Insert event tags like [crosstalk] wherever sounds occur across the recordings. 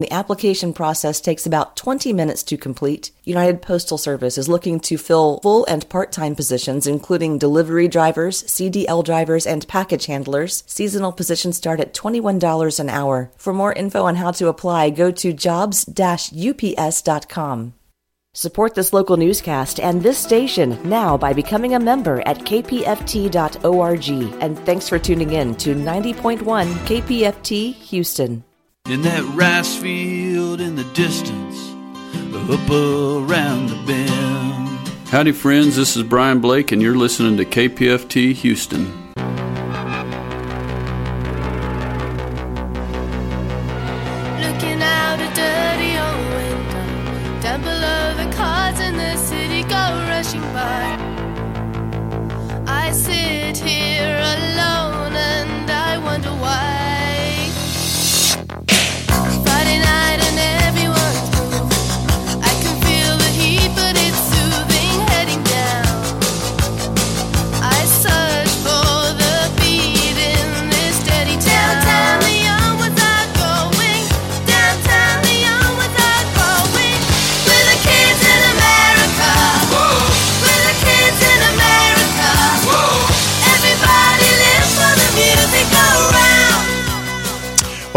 The application process takes about 20 minutes to complete. United Postal Service is looking to fill full and part time positions, including delivery drivers, CDL drivers, and package handlers. Seasonal positions start at $21 an hour. For more info on how to apply, go to jobs ups.com. Support this local newscast and this station now by becoming a member at kpft.org. And thanks for tuning in to 90.1 KPFT Houston in that rice field in the distance, up around the bend. Howdy, friends. This is Brian Blake, and you're listening to KPFT Houston.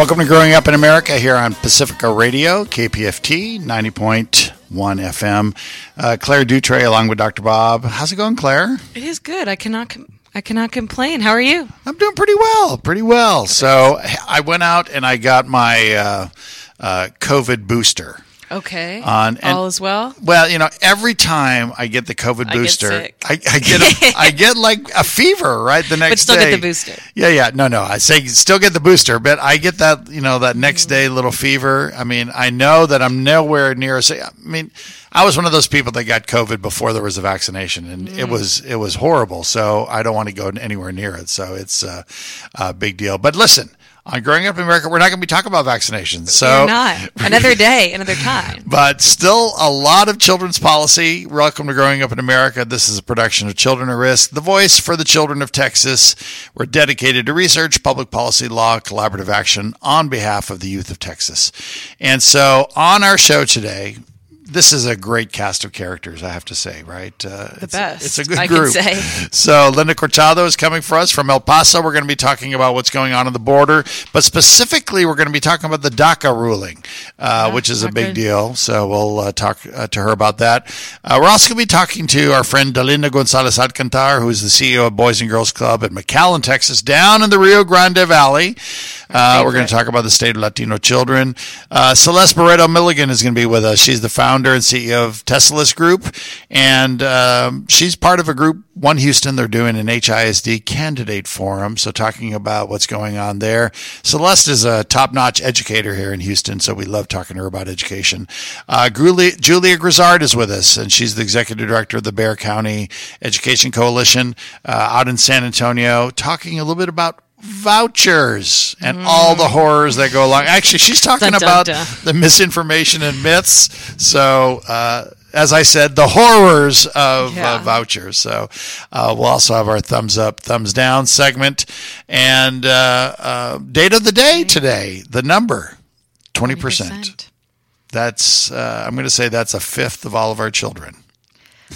Welcome to Growing Up in America here on Pacifica Radio, KPFT 90.1 FM. Uh, Claire Dutre along with Dr. Bob. How's it going, Claire? It is good. I cannot. Com- I cannot complain. How are you? I'm doing pretty well, pretty well. So I went out and I got my uh, uh, COVID booster. Okay. On and, all as well. Well, you know, every time I get the COVID booster, I, I, I get a, I [laughs] get like a fever right the next. But still day. get the booster. Yeah, yeah. No, no. I say still get the booster, but I get that you know that next day little fever. I mean, I know that I'm nowhere near. Say, I mean, I was one of those people that got COVID before there was a vaccination, and mm. it was it was horrible. So I don't want to go anywhere near it. So it's a, a big deal. But listen on Growing Up in America, we're not going to be talking about vaccinations. So we're not. Another day, [laughs] another time. But still, a lot of children's policy. Welcome to Growing Up in America. This is a production of Children at Risk, the voice for the children of Texas. We're dedicated to research, public policy, law, collaborative action on behalf of the youth of Texas. And so on our show today, this is a great cast of characters, I have to say, right? Uh, the it's, best. It's a good I group. So Linda Corchado is coming for us from El Paso. We're going to be talking about what's going on on the border, but specifically, we're going to be talking about the DACA ruling, uh, yeah, which is a big good. deal. So we'll uh, talk uh, to her about that. Uh, we're also going to be talking to our friend Dalinda Gonzalez Alcantar, who is the CEO of Boys and Girls Club at McAllen, Texas, down in the Rio Grande Valley. Uh, we're going to talk about the state of Latino children. Celeste Barreto Milligan is going to be with us. She's the founder founder and CEO of Tesla's Group, and um, she's part of a group, One Houston. They're doing an HISD candidate forum, so talking about what's going on there. Celeste is a top-notch educator here in Houston, so we love talking to her about education. Uh, Julia, Julia Grizzard is with us, and she's the executive director of the Bexar County Education Coalition uh, out in San Antonio, talking a little bit about vouchers and mm. all the horrors that go along. Actually, she's talking dun, about dun. the misinformation and myths. So, uh, as I said, the horrors of uh, yeah. uh, vouchers. So, uh, we'll also have our thumbs up, thumbs down segment and uh, uh, date of the day today. The number twenty percent. That's I'm going to say that's a fifth of all of our children.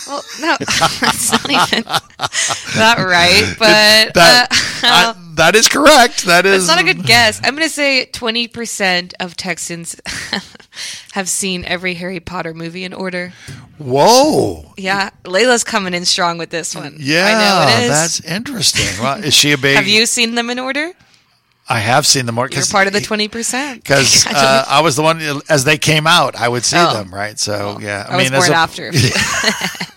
Well, no, [laughs] that's not even that right, [laughs] but that, uh, I, [laughs] that is correct. That is. It's not a good guess. I'm going to say 20% of Texans [laughs] have seen every Harry Potter movie in order. Whoa. Yeah, Layla's coming in strong with this one. Yeah, I know it is. That's interesting. Well, is she a big? have you seen them in order? I have seen them more. You're part of the twenty percent [laughs] because uh, I was the one as they came out. I would see oh. them, right? So yeah, I, I mean, was born a, after. [laughs]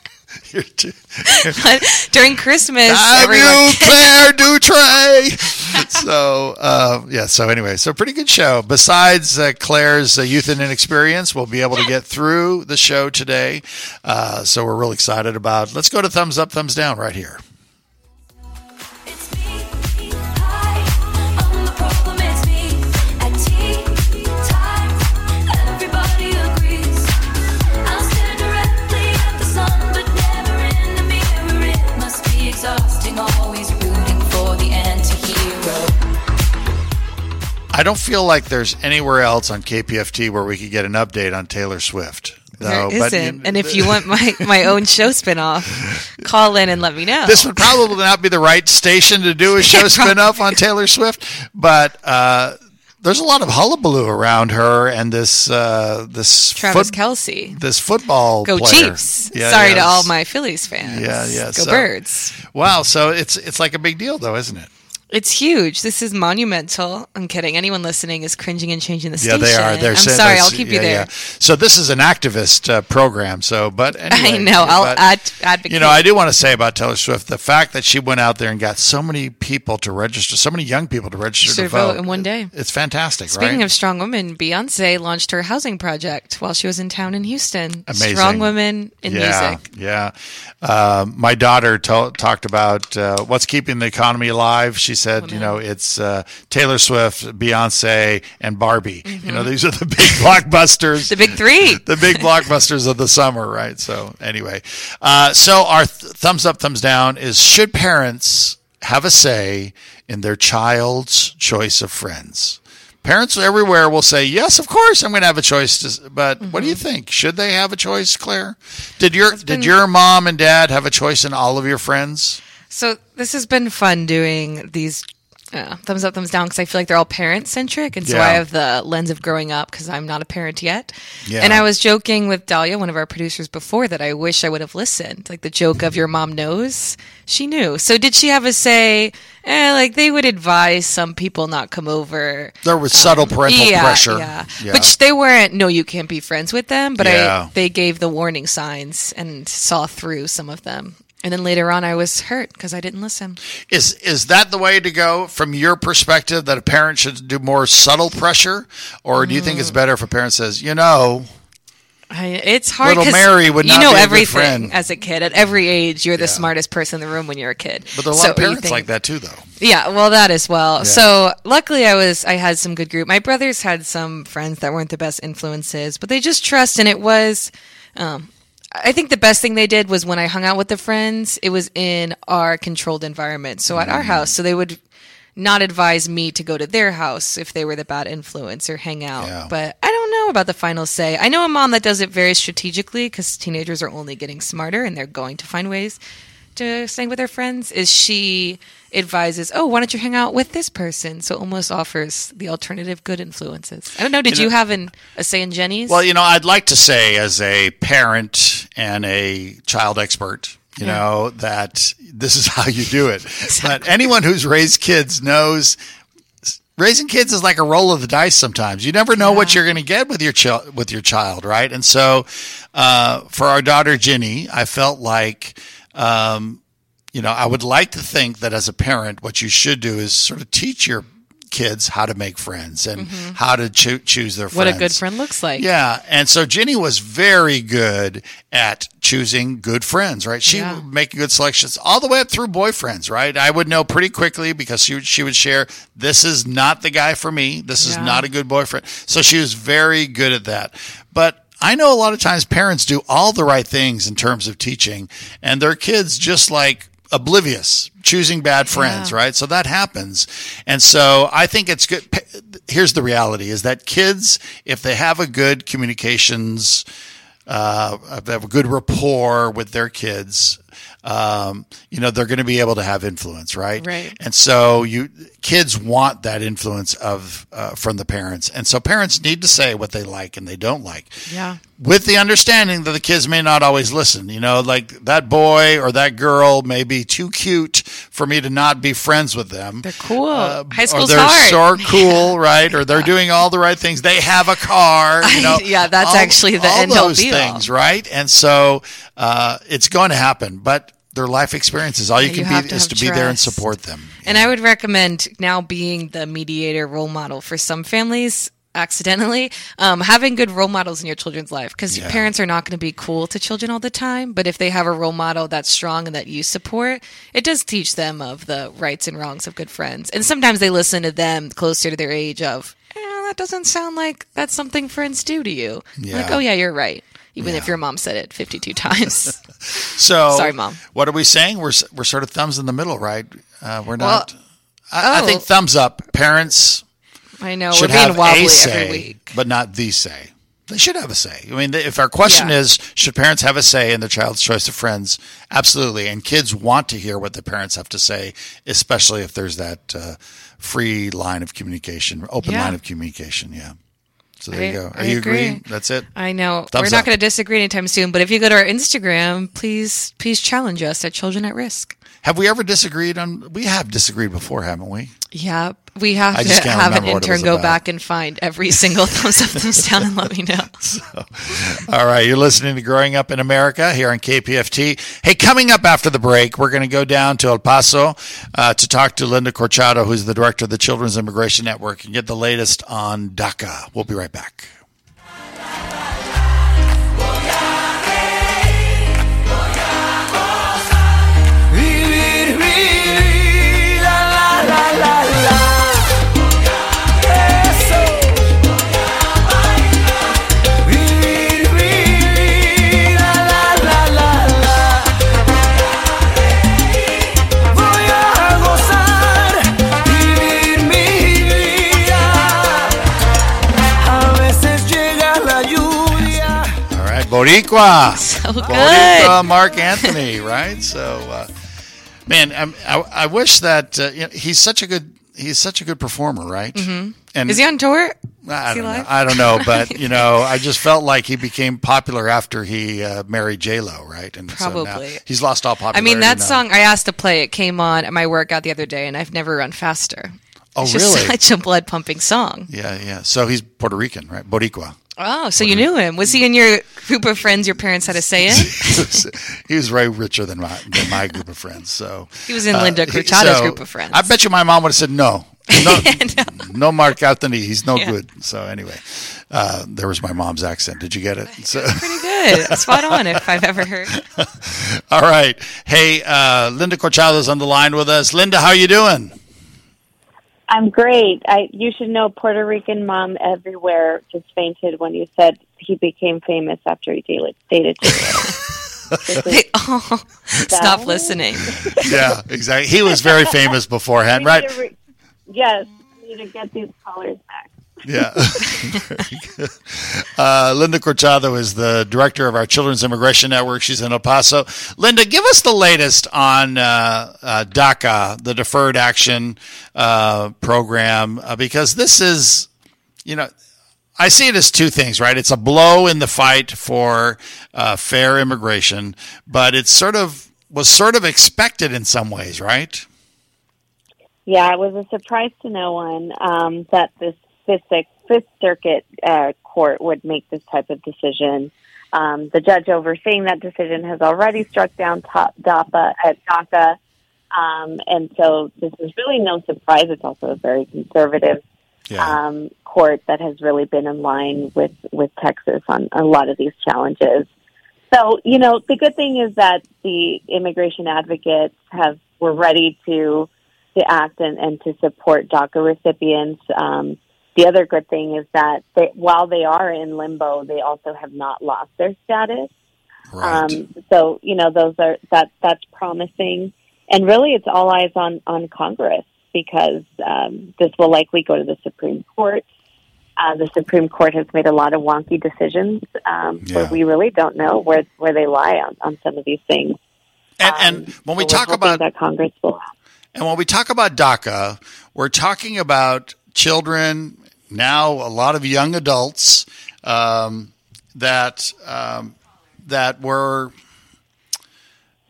[laughs] during Christmas, I'm you, [laughs] Claire Dutre. [laughs] so uh, yeah. So anyway, so pretty good show. Besides uh, Claire's uh, youth and inexperience, we'll be able to get through the show today. Uh, so we're really excited about. Let's go to thumbs up, thumbs down right here. I don't feel like there's anywhere else on KPFT where we could get an update on Taylor Swift. There though, not but, and if you [laughs] want my, my own show spinoff, call in and let me know. this would probably not be the right station to do a show [laughs] spinoff on Taylor Swift, but uh, there's a lot of hullabaloo around her and this uh, this Travis foot- Kelce. this football Go player. Chiefs. Yeah, Sorry to all my Phillies fans. Yeah, yeah, Go so- Birds. Wow, so it's it's like a big deal though, isn't it? It's huge. This is monumental. I'm kidding. Anyone listening is cringing and changing the Yeah, station. they are. They're I'm sorry. I'll keep you there. yeah. So this is an activist uh, program. So, but [laughs] anyway, I know. I'll but- ad- advocate. You know, I do want to say about Taylor Swift the fact that she went out there and got so many people to register, so many young people to register To vote vote in one day. It's fantastic, Speaking right? of strong women, Beyonce launched her housing project while she was in town in Houston. Amazing. Strong women in yeah, music. yeah. Um, my daughter to- talked about uh, what's keeping the economy alive. She said, you know, it's uh, Taylor Swift, Beyonce, and Barbie. You know, these are the big [laughs] blockbusters. Mm-hmm. The big three. [laughs] the big blockbusters of the summer, right? So anyway, uh, so our th- thumbs up, thumbs down is should parents have a say in their child's choice of friends? Parents everywhere will say, "Yes, of course, I'm going to have a choice." To, but what do you think? Should they have a choice, Claire? Did your did your mom and dad have a choice in all of your friends? So this has been fun doing these uh, thumbs up, thumbs down because I feel like they're all parent centric, and so Yeah. I have the lens of growing up because I'm not a parent yet. Yeah. And I was joking with Dahlia, one of our producers, before that I wish I would have listened. Like the joke of your mom knows, she knew. So did she have a say? Eh, like they would advise some people not come over. There was subtle parental yeah, pressure. Yeah. Which they weren't. No, you can't be friends with them. But Yeah. I, they gave the warning signs and saw through some of them. And then later on, I was hurt because I didn't listen. Is is that the way to go from your perspective that a parent should do more subtle pressure, or do you think Mm. it's better if a parent says, you know, I, it's hard. Little Mary would you not know be a good everything friend. as a kid. At every age, you're the Yeah. smartest person in the room when you're a kid. but there are a lot So of parents think- like that too, though. Yeah, well, that as well. So luckily, I was I had some good group. My brothers had some friends that weren't the best influences, but they just trust, and it was. Um, I think the best thing they did was when I hung out with the friends, it was in our controlled environment. So at our mm. house, so they would not advise me to go to their house if they were the bad influence or hang out. Yeah. But I don't know about the final say. I know a mom that does it very strategically because teenagers are only getting smarter and they're going to find ways to stay with her friends. Is she advises, oh, why don't you hang out with this person? So almost offers the alternative good influences. I don't know. Did you, know- have an, a say in Jenny's? Well, you know, I'd like to say, as a parent and a child expert, you know, that this is how you do it. [laughs] But anyone who's raised kids knows raising kids is like a roll of the dice sometimes. You never know what you're going to get with your child with your child, right? And so uh, for our daughter Ginny, I felt like um, you know, I would like to think that as a parent, what you should do is sort of teach your kids how to make friends and how to choo- choose their friends. what a good friend looks like. Yeah, and so Ginny was very good at choosing good friends, right? She Yeah. would make good selections all the way up through boyfriends, right? I would know pretty quickly because she would, she would share, this is not the guy for me. This is Yeah. not a good boyfriend. So she was very good at that. But I know a lot of times parents do all the right things in terms of teaching and their kids just like oblivious, choosing bad friends, Yeah. right? So that happens. And so I think it's good. Here's the reality is that kids, if they have a good communications, uh, they have a good rapport with their kids, um, you know, they're going to be able to have influence, right? Right. And so you kids want that influence of uh, from the parents, and so parents need to say what they like and they don't like. Yeah. With the understanding that the kids may not always listen, you know, like that boy or that girl may be too cute for me to not be friends with them. They're cool. Uh, High or they're hard. so [laughs] cool, right? Or they're doing all the right things. They have a car, [laughs] you know. Yeah, that's all- actually the all end those things, right? And so uh, it's going to happen, but their life experiences. All you Yeah, can you be is to be there and support them. And I would recommend now being the mediator role model for some families accidentally um, having good role models in your children's life because Yeah. parents are not going to be cool to children all the time but if they have a role model that's strong and that you support it does teach them of the rights and wrongs of good friends and sometimes they listen to them closer to their age of eh, that doesn't sound like that's something friends do to you like oh yeah you're right even if your mom said it 52 times [laughs] [laughs] So, Sorry, Mom. What are we saying? We're we're sort of thumbs in the middle, right? Uh, we're not. I, I oh. think thumbs up. Parents I know, should have a say, week. but not the say. They should have a say. I mean, if our question Yeah. is, should parents have a say in their child's choice of friends? Absolutely. And kids want to hear what the parents have to say, especially if there's that uh, free line of communication, open Yeah. line of communication. Yeah. So there I- you go. Are I you agree. agree? That's it. I know Thumbs we're not going to disagree anytime soon, but if you go to our Instagram, please please challenge us at Children at Risk. Have we ever disagreed on? We have disagreed before, haven't we? Yeah, we have I to have an remember what it intern go about. back and find every single thumbs up, thumbs down, and let me know. [laughs] All right, you're listening to Growing Up in America here on KPFT. Hey, coming up after the break, we're going to go down to El Paso uh, to talk to Linda Corchado, who's the director of the Children's Immigration Network, and get the latest on DACA. We'll be right back. Lluvia. All right, Boricua. [laughs] So good. Boricua Marc Anthony, right? So, uh, man, I'm, I, I wish that uh, you know, he's such a good he's such a good performer, right? Mm-hmm. And Is he on tour? I don't, know. I don't know, but [laughs] you know, I just felt like he became popular after he uh, married J Lo, right? And so now Probably. he's lost all popularity. I mean, that now. song I asked to play. It came on at my workout the other day, and I've never run faster. Oh, it's really? just [laughs] such a blood pumping song. Yeah, yeah. So he's Puerto Rican, right? Boricua. Oh, so you knew him? Was he in your group of friends? Your parents had a say in? [laughs] he was way richer than my than my group of friends. So He was in uh, Linda he- so group of friends. I bet you my mom would have said no. No, [laughs] no Marc Anthony. He's no Yeah. good. So anyway, uh, there was my mom's accent. Did you get it? So, Pretty good, spot on. If I've ever heard. [laughs] all right. Hey, uh, Linda Corchado's on the line with us. Linda, how you doing? I'm great. I you should know Puerto Rican mom everywhere just fainted when you said he became famous after he dated dated J-Lo. They all stop listening. [laughs] Yeah, exactly. He was very famous beforehand, right? re- yes, we need to get these callers back. Yeah. [laughs] Uh, Linda Corchado is the director of our Children's Immigration Network. She's in El Paso. Linda, give us the latest on uh, uh, DACA, the Deferred Action uh, Program, uh, because this is, you know, I see it as two things, right? It's a blow in the fight for uh, fair immigration, but it's sort of was sort of expected in some ways, right? Yeah, it was a surprise to no one um, that this Fifth, Fifth Circuit uh, court would make this type of decision. Um, the judge overseeing that decision has already struck down top DAPA at DACA, um, and so this is really no surprise. It's also a very conservative um, court that has really been in line with with Texas on a lot of these challenges. So you know, the good thing is that the immigration advocates have were ready to to act and, and to support DACA recipients. Um, the other good thing is that they, while they are in limbo, they also have not lost their status. Right. Um, so you know those are that that's promising, and really it's all eyes on on Congress because um, this will likely go to the Supreme Court. Uh, the Supreme Court has made a lot of wonky decisions um, where Yeah. we really don't know where where they lie on, on some of these things. and, Um, and when we so talk about that Congress will And when we talk about DACA, we're talking about children, now a lot of young adults um, that um, that were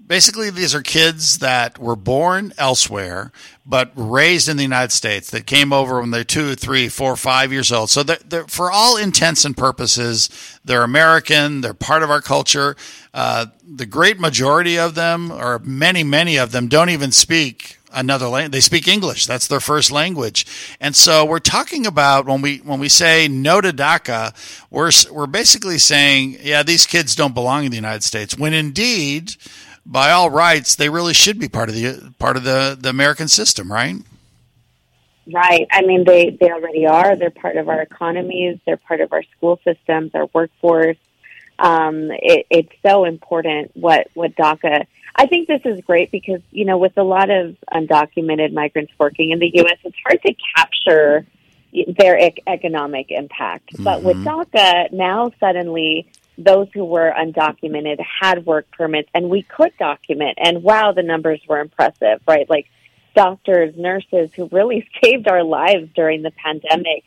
basically these are kids that were born elsewhere but raised in the United States that came over when they're two, three, four, five years old. So they're, they're, for all intents and purposes, they're American. They're part of our culture. Uh, the great majority of them, or many, many of them, don't even speak another language. They speak English. That's their first language. And so we're talking about when we when we say no to DACA, we're we're basically saying, yeah, these kids don't belong in the United States. When indeed, by all rights, they really should be part of the part of the the American system, right? Right. I mean, they, they already are. They're part of our economies. They're part of our school systems, our workforce. Um, it, it's so important what, what DACA. I think this is great because, you know, with a lot of undocumented migrants working in the U.S., it's hard to capture their ec- economic impact. But with DACA, now suddenly those who were undocumented had work permits and we could document. And wow, the numbers were impressive, right? Like doctors, nurses who really [laughs] saved our lives during the pandemic,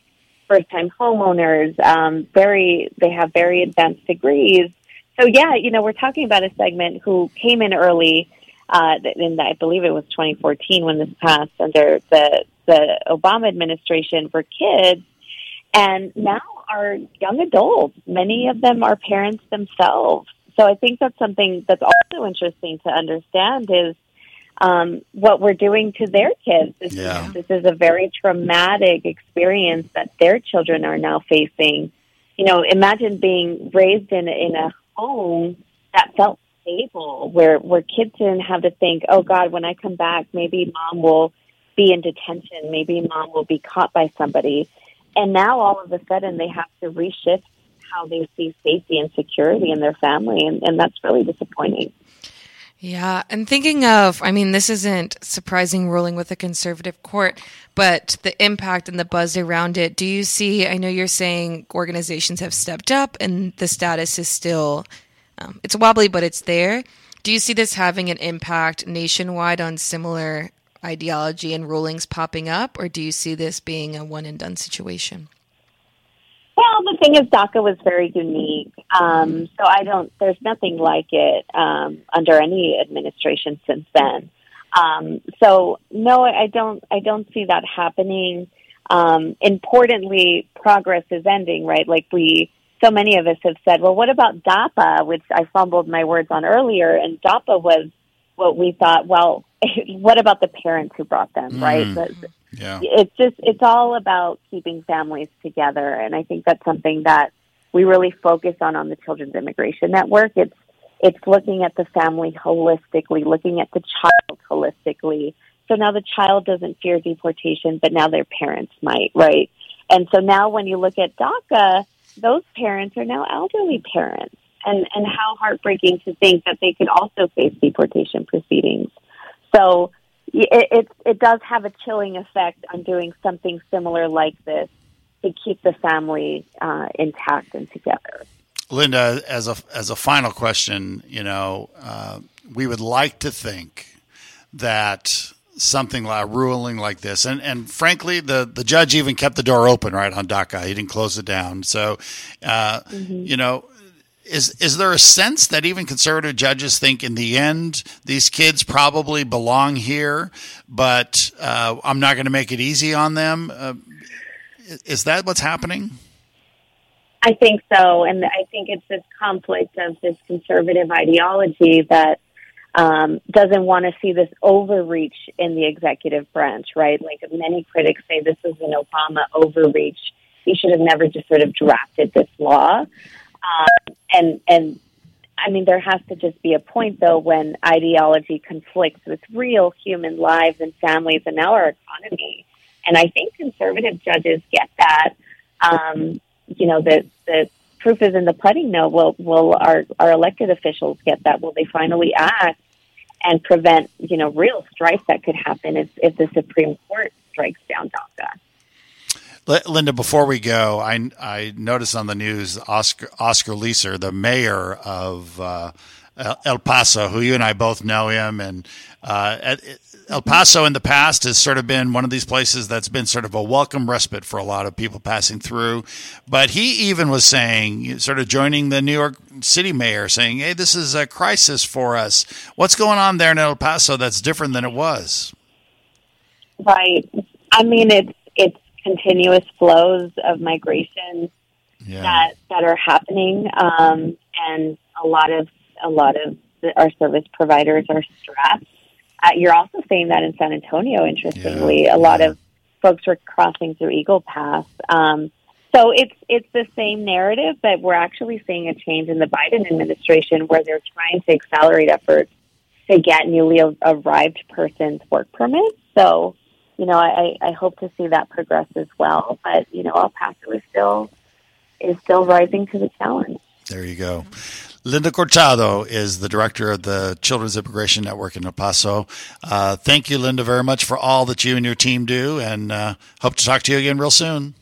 first time homeowners, um, very, they have very advanced degrees. So yeah, you know, we're talking about a segment who came in early, uh, in I believe it was 2014 when this passed under the, the Obama administration for kids. And now are young adults. Many of them are parents themselves. So I think that's something that's also interesting to understand is um, what we're doing to their kids. This, Yeah. is, this is a very traumatic experience that their children are now facing. You know, imagine being raised in in a home that felt stable, where where kids didn't have to think, "Oh God, when I come back, maybe mom will be in detention, maybe mom will be caught by somebody." And now all of a sudden they have to reshift how they see safety and security in their family, and, and that's really disappointing. Yeah, and thinking of, I mean, this isn't surprising ruling with a conservative court, but the impact and the buzz around it. Do you see? I know you're saying organizations have stepped up, and the status is still, um, it's wobbly, but it's there. Do you see this having an impact nationwide on similar ideology and rulings popping up, or do you see this being a one and done situation? Well, the thing is, DACA was very unique. Um, so I don't. There's nothing like it um, under any administration since then. Um, so no, I don't. I don't see that happening. Um, importantly, progress is ending. Right, like we. So many of us have said, well, what about DAPA, which I fumbled my words on earlier, and DAPA was what we thought. Well, [laughs] what about the parents who brought them? Right. Mm. The- Yeah. it's just it's all about keeping families together and i think that's something that we really focus on on the children's immigration network it's it's looking at the family holistically looking at the child holistically so now the child doesn't fear deportation but now their parents might right and so now when you look at daca those parents are now elderly parents and and how heartbreaking to think that they could also face deportation proceedings so it, it it does have a chilling effect on doing something similar like this to keep the family uh, intact and together. Linda, as a as a final question, you know, uh, we would like to think that something like a ruling like this, and and frankly, the the judge even kept the door open right on DACA. He didn't close it down. So, uh, you know. Is is there a sense that even conservative judges think in the end these kids probably belong here, but uh, I'm not going to make it easy on them? Uh, is that what's happening? I think so, and I think it's this conflict of this conservative ideology that um, doesn't want to see this overreach in the executive branch, right? Like many critics say, this is an Obama overreach. He should have never just sort of drafted this law. Um, and and I mean, there has to just be a point though when ideology conflicts with real human lives and families, and our economy. And I think conservative judges get that. Um, you know, the the proof is in the pudding. No, will will our our elected officials get that? Will they finally act and prevent you know real strife that could happen if if the Supreme Court strikes down DACA? Linda, before we go, I, I noticed on the news Oscar Oscar Leeser, the mayor of uh, El Paso, who you and I both know him, and uh, El Paso in the past has sort of been one of these places that's been sort of a welcome respite for a lot of people passing through. But he even was saying, sort of joining the New York City mayor, saying, "Hey, this is a crisis for us. What's going on there in El Paso that's different than it was?" Right. I mean, it's it's continuous flows of migration yeah. that that are happening, um, and a lot of a lot of the, our service providers are stressed. Uh, you're also seeing that in San Antonio. Interestingly, Yeah, a lot yeah. of folks were crossing through Eagle Pass. Um, so it's it's the same narrative, but we're actually seeing a change in the Biden administration where they're trying to accelerate efforts to get newly arrived persons work permits. So, you know, I, I hope to see that progress as well. But you know, El Paso is still is still rising to the challenge. There you go. Linda Corchado is the director of the Children's Immigration Network in El Paso. Uh, thank you, Linda, very much for all that you and your team do, and uh, hope to talk to you again real soon.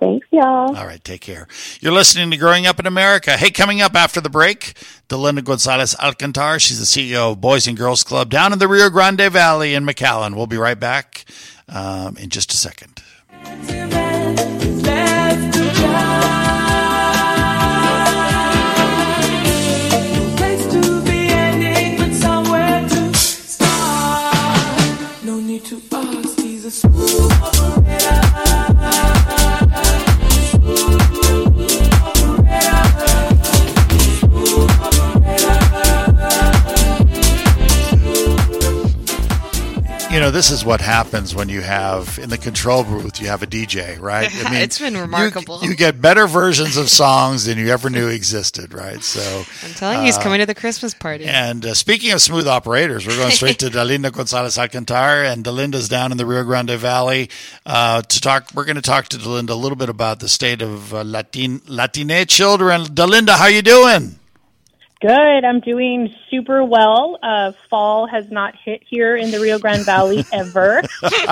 Thanks, y'all. All right, take care. You're listening to Growing Up in America. Hey, coming up after the break, Delinda Gonzalez Alcantar. She's the CEO of Boys and Girls Club down in the Rio Grande Valley in McAllen. We'll be right back um, in just a second. You know, this is what happens when you have in the control booth, you have a DJ, right? I [laughs] mean, it's been remarkable. You, you, get better versions of songs than you ever knew existed, right? So I'm telling you, he's uh, coming to the Christmas party. And uh, speaking of smooth operators, we're going straight to [laughs] Delinda Gonzalez Alcantar, and Delinda's down in the Rio Grande Valley uh, to talk. We're going to talk to Delinda a little bit about the state of uh, Latin Latine children. Delinda, how you doing? Good. I'm doing super well. Uh, fall has not hit here in the Rio Grande Valley [laughs] ever,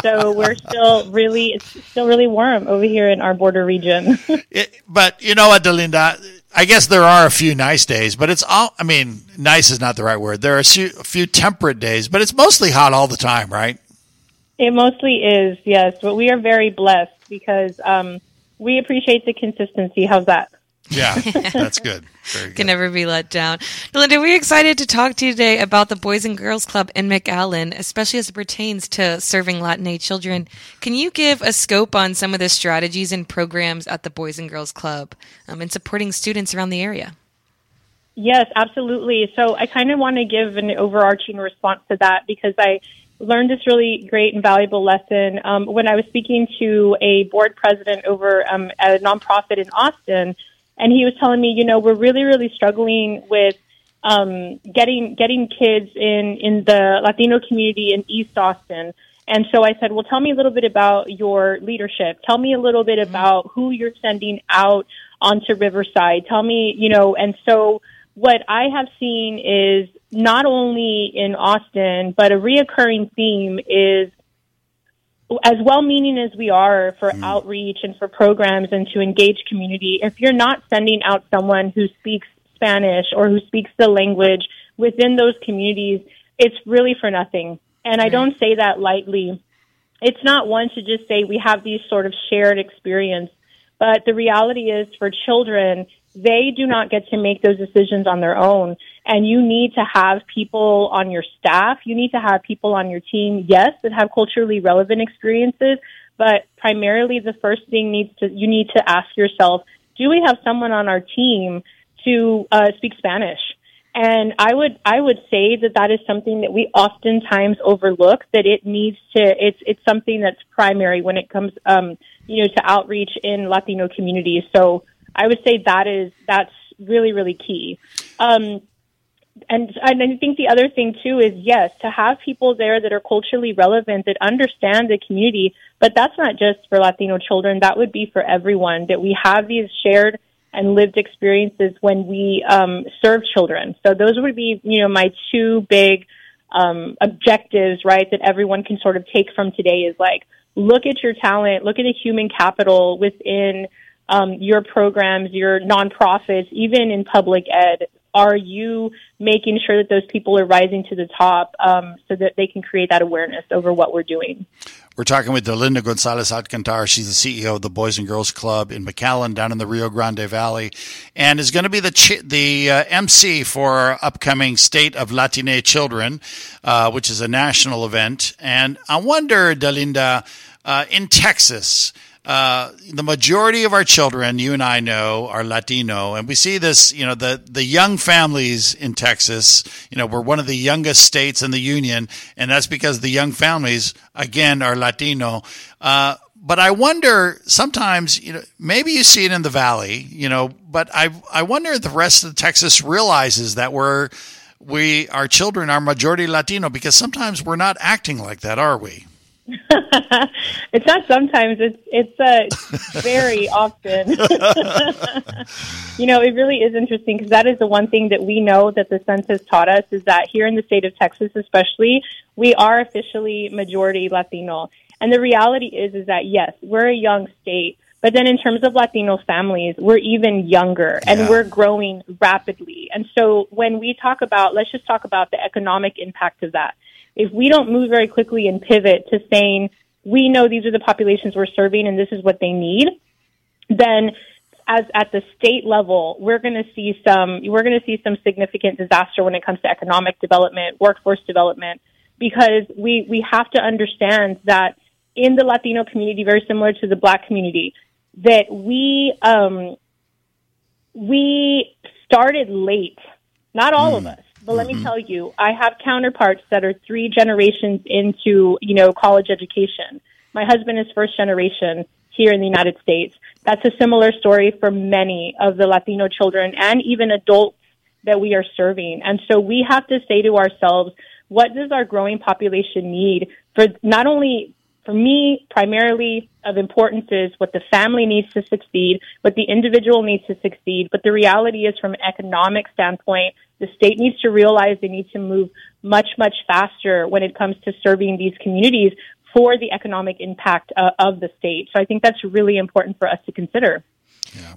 so we're still really it's still really warm over here in our border region. [laughs] it, but you know what, Delinda? I guess there are a few nice days, but it's all. I mean, nice is not the right word. There are a few, a few temperate days, but it's mostly hot all the time, right? It mostly is, yes. But we are very blessed because um, we appreciate the consistency. How's that? Yeah, [laughs] that's good. Very good. Can never be let down. Linda, we're excited to talk to you today about the Boys and Girls Club in McAllen, especially as it pertains to serving Latin children. Can you give a scope on some of the strategies and programs at the Boys and Girls Club um, in supporting students around the area? Yes, absolutely. So I kind of want to give an overarching response to that because I learned this really great and valuable lesson um, when I was speaking to a board president over um, at a nonprofit in Austin and he was telling me, you know, we're really, really struggling with um, getting getting kids in in the Latino community in East Austin. And so I said, well, tell me a little bit about your leadership. Tell me a little bit mm-hmm. about who you're sending out onto Riverside. Tell me, you know, and so what I have seen is not only in Austin, but a reoccurring theme is as well meaning as we are for mm. outreach and for programs and to engage community, if you're not sending out someone who speaks Spanish or who speaks the language within those communities, it's really for nothing. And I don't say that lightly. It's not one to just say we have these sort of shared experience, but the reality is for children, they do not get to make those decisions on their own. And you need to have people on your staff. You need to have people on your team, yes, that have culturally relevant experiences, but primarily the first thing needs to, you need to ask yourself, do we have someone on our team to uh, speak Spanish? And I would I would say that that is something that we oftentimes overlook. That it needs to it's it's something that's primary when it comes um, you know to outreach in Latino communities. So I would say that is that's really really key. Um, and and I think the other thing too is yes to have people there that are culturally relevant that understand the community. But that's not just for Latino children. That would be for everyone. That we have these shared and lived experiences when we um, serve children. So those would be you know my two big um, objectives, right? That everyone can sort of take from today is like look at your talent, look at the human capital within um, your programs, your nonprofits, even in public ed? Are you making sure that those people are rising to the top um, so that they can create that awareness over what we're doing? We're talking with Delinda Gonzalez Alcantar. She's the CEO of the Boys and Girls Club in McAllen, down in the Rio Grande Valley, and is going to be the the uh, MC for our upcoming State of Latine Children, uh, which is a national event. And I wonder, Delinda, uh, in Texas. Uh, the majority of our children, you and I know, are Latino, and we see this. You know, the the young families in Texas. You know, we're one of the youngest states in the union, and that's because the young families again are Latino. Uh, but I wonder sometimes, you know, maybe you see it in the valley, you know, but I I wonder if the rest of Texas realizes that we're we our children are majority Latino because sometimes we're not acting like that, are we? [laughs] it's not sometimes. It's it's uh, [laughs] very often. [laughs] you know, it really is interesting because that is the one thing that we know that the census taught us is that here in the state of Texas, especially, we are officially majority Latino. And the reality is, is that yes, we're a young state, but then in terms of Latino families, we're even younger and Yeah. we're growing rapidly. And so when we talk about, let's just talk about the economic impact of that. If we don't move very quickly and pivot to saying, we know these are the populations we're serving and this is what they need, then as at the state level, we're going to see some we're going to see some significant disaster when it comes to economic development, workforce development, because we we have to understand that in the Latino community, very similar to the Black community, that we um, we started late. Not all of us, but let me mm-hmm. tell you, I have counterparts that are three generations into you know college education. My husband is first generation here in the United States. That's a similar story for many of the Latino children and even adults that we are serving. And so we have to say to ourselves, what does our growing population need for not only for me, primarily of importance is what the family needs to succeed, what the individual needs to succeed. But the reality is, from an economic standpoint, the state needs to realize they need to move much, much faster when it comes to serving these communities for the economic impact uh, of the state. So I think that's really important for us to consider.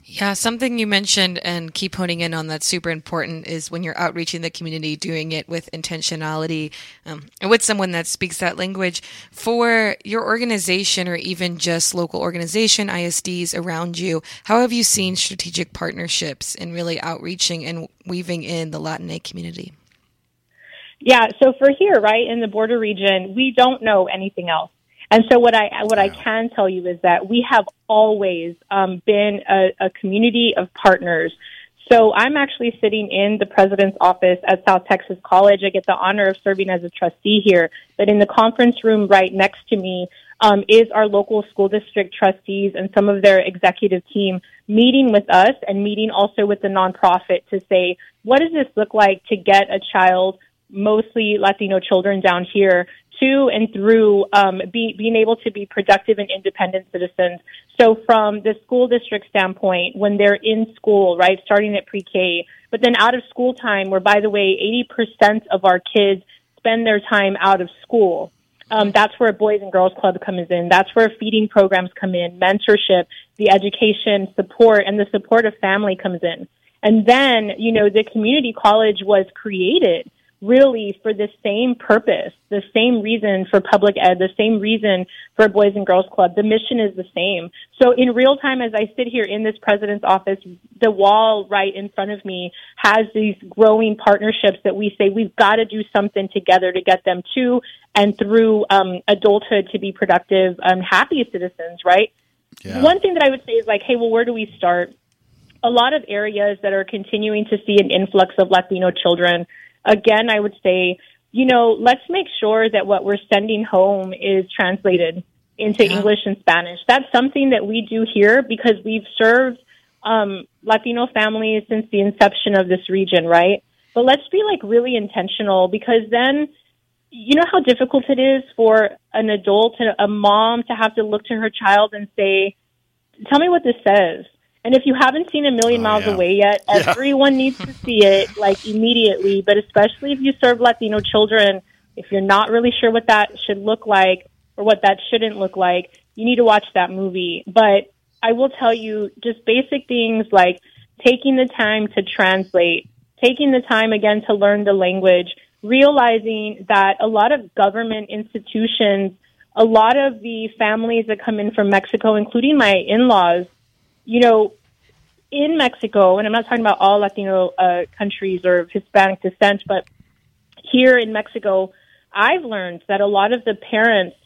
Yeah, something you mentioned and keep honing in on that's super important is when you're outreaching the community, doing it with intentionality um, and with someone that speaks that language. For your organization or even just local organization, ISDs around you, how have you seen strategic partnerships in really outreaching and weaving in the Latinx community? Yeah, so for here, right, in the border region, we don't know anything else. And so what I what I can tell you is that we have always um, been a, a community of partners. So I'm actually sitting in the president's office at South Texas College. I get the honor of serving as a trustee here. But in the conference room right next to me um, is our local school district trustees and some of their executive team meeting with us and meeting also with the nonprofit to say, what does this look like to get a child, mostly Latino children down here, to and through um, be, being able to be productive and independent citizens. So from the school district standpoint, when they're in school, right, starting at pre-K, but then out of school time, where by the way, 80% of our kids spend their time out of school. Um, that's where Boys and Girls Club comes in. That's where feeding programs come in, mentorship, the education support, and the support of family comes in. And then, you know, the community college was created really for the same purpose, the same reason for public ed, the same reason for Boys and Girls Club. The mission is the same. So in real time, as I sit here in this president's office, the wall right in front of me has these growing partnerships that we say we've got to do something together to get them to and through um, adulthood to be productive, um, happy citizens, right? Yeah. One thing that I would say is like, hey, well, where do we start? A lot of areas that are continuing to see an influx of Latino children again, I would say, you know, let's make sure that what we're sending home is translated into Yeah. English and Spanish. That's something that we do here because we've served um, Latino families since the inception of this region, right? But let's be like really intentional because then, you know how difficult it is for an adult, and a mom, to have to look to her child and say, "Tell me what this says." And if you haven't seen A Million oh, Miles yeah. Away yet, Yeah. everyone needs to see it [laughs] like immediately. But especially if you serve Latino children, if you're not really sure what that should look like or what that shouldn't look like, you need to watch that movie. But I will tell you just basic things like taking the time to translate, taking the time again to learn the language, realizing that a lot of government institutions, a lot of the families that come in from Mexico, including my in-laws, you know, in Mexico, and I'm not talking about all Latino uh, countries or of Hispanic descent, but here in Mexico, I've learned that a lot of the parents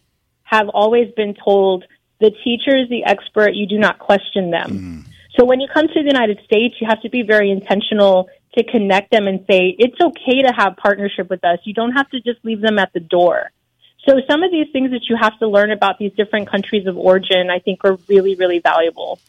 have always been told the teacher is the expert, you do not question them. So when you come to the United States, you have to be very intentional to connect them and say, it's okay to have partnership with us. You don't have to just leave them at the door. So some of these things that you have to learn about these different countries of origin, I think are really, really valuable.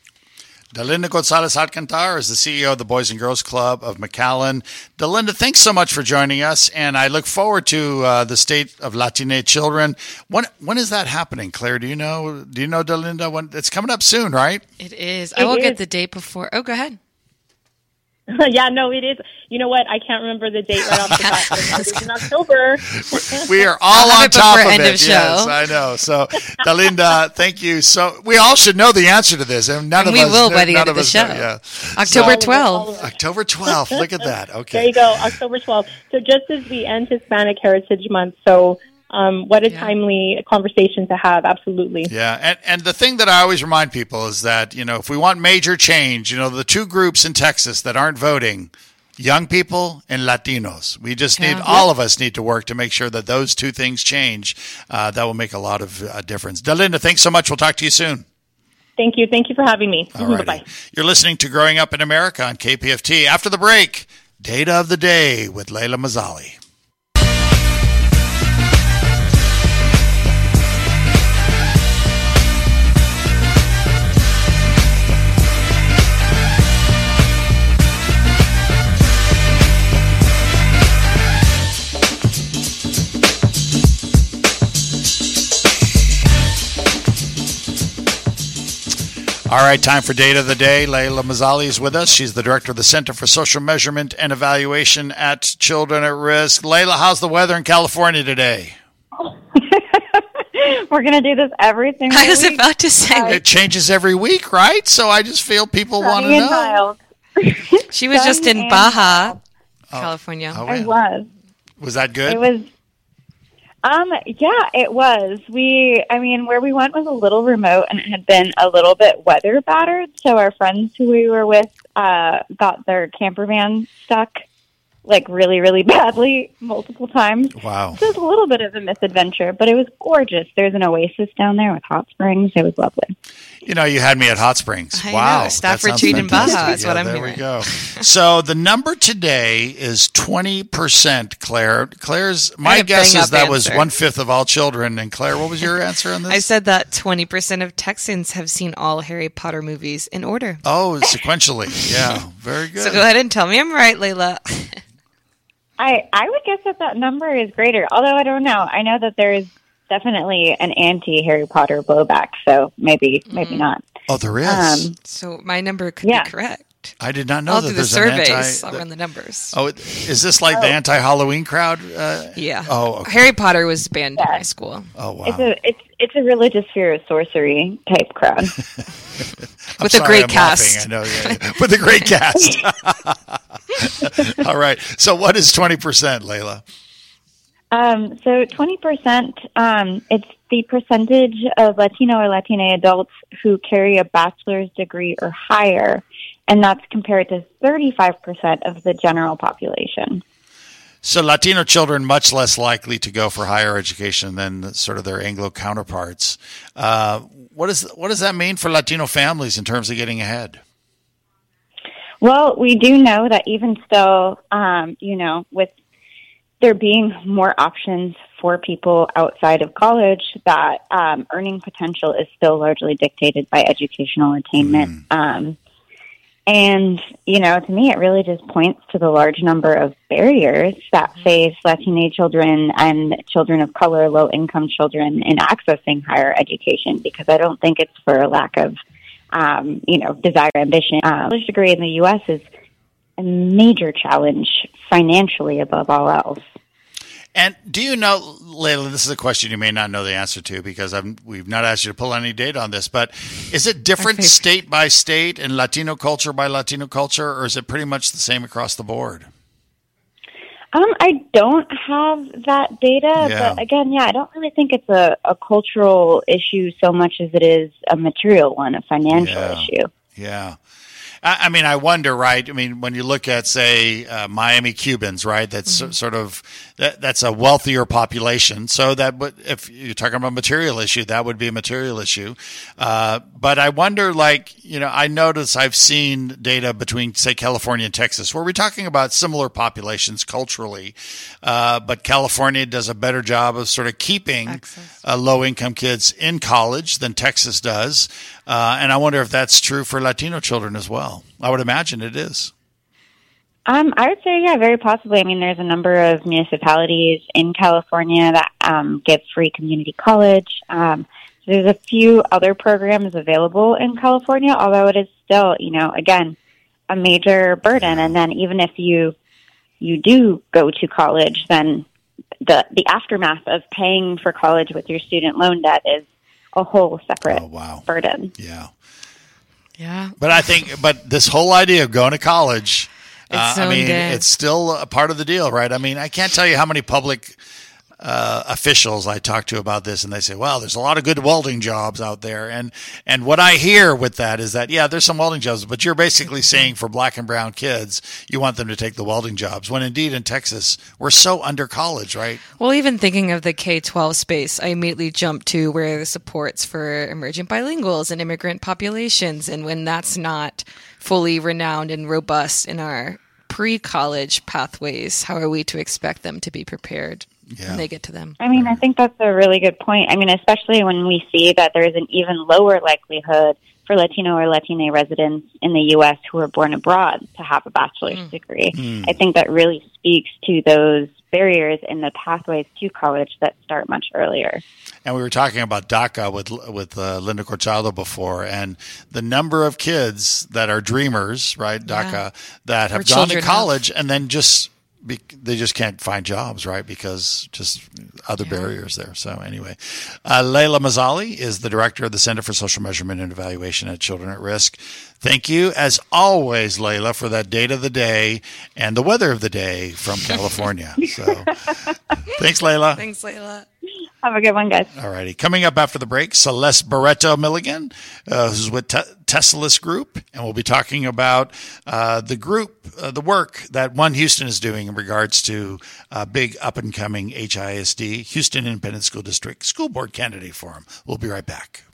Delinda Gonzalez Alcantar is the CEO of the Boys and Girls Club of McAllen. Delinda, thanks so much for joining us, and I look forward to uh, the State of Latine Children. When when is that happening, Claire? Do you know? Do you know, Delinda? When it's coming up soon, right? It is. I will is. get the date before. Oh, go ahead. [laughs] yeah, no, it is. You know what? I can't remember the date right off the [laughs] top. It's in October. [laughs] We are all on top of it. of show. Yes, I know. So, Delinda, thank you. So, we all should know the answer to this, and none And of we us. will by the end of the show. know. Yeah. October All of it, all 12th. of. October twelfth. Look at that. Okay. There you go, October 12th. So just as we end Hispanic Heritage Month, so um, what a Yeah. timely conversation to have. Absolutely. Yeah, and and the thing that I always remind people is that you know if we want major change, you know the two groups in Texas that aren't voting, young people and Latinos. We just need Yeah. all of us need to work to make sure that those two things change. Uh, that will make a lot of uh, difference. Delinda, thanks so much. We'll talk to you soon. Thank you. Thank you for having me. Bye-bye. You're listening to Growing Up in America on KPFT. After the break, data of the day with Layla Mazzali. All right, time for data of the day. Layla Mazzali is with us. She's the director of the Center for Social Measurement and Evaluation at Children at Risk. Layla, how's the weather in California today? [laughs] We're gonna do this every single I was week. about to say, It changes every week, right? So I just feel people want to know. she was just in Sunny and Baja, oh. California. Oh, I yeah. was. Was that good? It was. Um. Yeah, it was. We. I mean, where we went was a little remote, and it had been a little bit weather battered. So our friends who we were with uh, got their camper van stuck, like really, really [laughs] badly, multiple times. wow. So it was a little bit of a misadventure, but it was gorgeous. There's an oasis down there with hot springs. It was lovely. You know, you had me at Hot Springs. I wow. know. Stop that sounds retreat in Baja fantastic. is what I'm there hearing. we go. [laughs] so the number today is 20%, Claire. Claire's, my guess is up that was one fifth of all children. And Claire, what was your answer on [laughs] this? I said that 20% of Texans have seen all Harry Potter movies in order. Oh, sequentially. [laughs] Yeah, very good. So go ahead and tell me I'm right, Layla. I I would guess that that number is greater. Although I don't know. I know that there is definitely an anti Harry Potter blowback. So maybe maybe not. Oh, there is. Um, So my number could Yeah. be correct. I did not know I'll that do the there's surveys. an I'll anti. run the numbers. oh, is this like the anti-Halloween crowd? Uh, yeah. Oh, okay. Harry Potter was banned in Yeah. my school. oh wow. It's a it's it's a religious fear of sorcery type crowd. [laughs] I'm with a great I'm cast. laughing. I know, yeah, yeah. [laughs] with a great cast. [laughs] All right. So what is 20%, Layla? Um, so twenty percent. Um, it's the percentage of Latino or Latina adults who carry a bachelor's degree or higher, and that's compared to thirty-five percent of the general population. So Latino children much less likely to go for higher education than sort of their Anglo counterparts. Uh, what is what does that mean for Latino families in terms of getting ahead? Well, we do know that even still, um, you know, with there being more options for people outside of college, that um, earning potential is still largely dictated by educational attainment. Um, and, you know, to me, it really just points to the large number of barriers that face Latino children and children of color, low income children in accessing higher education because I don't think it's for a lack of um, you know, desire, ambition. Uh, college degree in the U.S. is a major challenge financially above all else. And do you know, Layla? This is a question you may not know the answer to because I'm, we've not asked you to pull any data on this. But is it different favorite. state by state and Latino culture by Latino culture, or is it pretty much the same across the board? Um, I don't have that data, Yeah. but again, yeah, I don't really think it's a, a cultural issue so much as it is a material one, a financial Yeah. issue. Yeah. I, I mean, I wonder, right? I mean, when you look at, say, uh, Miami Cubans, right? That's so- sort of that, that's a wealthier population. So that, would, if you're talking about a material issue, that would be a material issue. Uh, but I wonder, like, you know, I notice I've seen data between, say, California and Texas, where we're talking about similar populations culturally, uh, but California does a better job of sort of keeping uh, low income kids in college than Texas does. Uh, and I wonder if that's true for Latino children as well. I would imagine it is. Um, I would say, yeah, very possibly. I mean, there's a number of municipalities in California that um, give free community college. Um, so there's a few other programs available in California, although it is still, you know, again, a major burden. And then even if you you do go to college, then the the aftermath of paying for college with your student loan debt is a whole separate Oh, wow. burden. Yeah. Yeah. But I think, but this whole idea of going to college, uh, I mean, in. it's still a part of the deal, right? I mean, I can't tell you how many public uh, officials I talk to about this, and they say, "Well, there's a lot of good welding jobs out there," and and what I hear with that is that yeah, there's some welding jobs, but you're basically saying for black and brown kids, you want them to take the welding jobs, when indeed in Texas we're so under college, right? Well, even thinking of the K 12 space, I immediately jumped to where the supports for emergent bilinguals and immigrant populations. And when that's not fully renowned and robust in our pre college pathways, how are we to expect them to be prepared Yeah. when they get to them? I mean, I think that's a really good point. I mean, especially when we see that there is an even lower likelihood for Latino or Latina residents in the U.S. who are born abroad to have a bachelor's degree. I think that really speaks to those barriers in the pathways to college that start much earlier. And we were talking about DACA with with uh, Linda Corchado before, and the number of kids that are dreamers, right? DACA that have Or gone to children college and then just be, they just can't find jobs, right? Because just other barriers there. So anyway, uh, Layla Mazzali is the director of the Center for Social Measurement and Evaluation at Children at Risk. Thank you, as always, Layla, for that date of the day and the weather of the day from [laughs] California. so, thanks, Layla. Thanks, Layla. Have a good one, guys. All righty. Coming up after the break, Celeste Barreto Milligan, uh, who's with Te- Tesla's Group, and we'll be talking about uh, the group, uh, the work that One Houston is doing in regards to uh, big up and coming HISD, Houston Independent School District School Board Candidate Forum. We'll be right back.